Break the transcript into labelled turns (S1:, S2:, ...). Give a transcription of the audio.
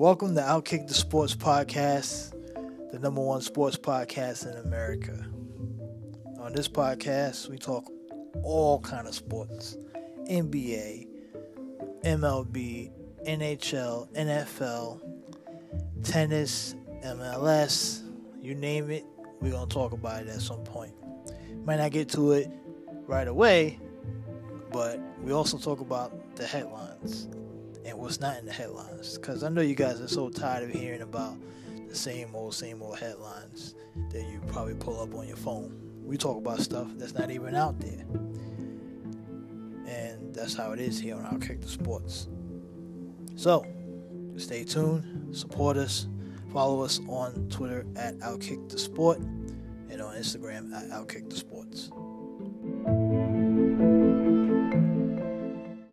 S1: Welcome to Outkick the Sports Podcast, the number one sports podcast in America. On this podcast, we talk all kind of sports: NBA, MLB, NHL, NFL, tennis, MLS, you name it, we're gonna talk about it at some point. Might not get to it right away, but we also talk about the headlines and what's not in the headlines. Because I know you guys are so tired of hearing about the same old, same old headlines that you probably pull up on your phone. We talk about stuff that's not even out there. And that's how it is here on Outkick the Sports. So, stay tuned, support us, follow us on Twitter at Outkick the Sport, and on Instagram at Outkick the Sports.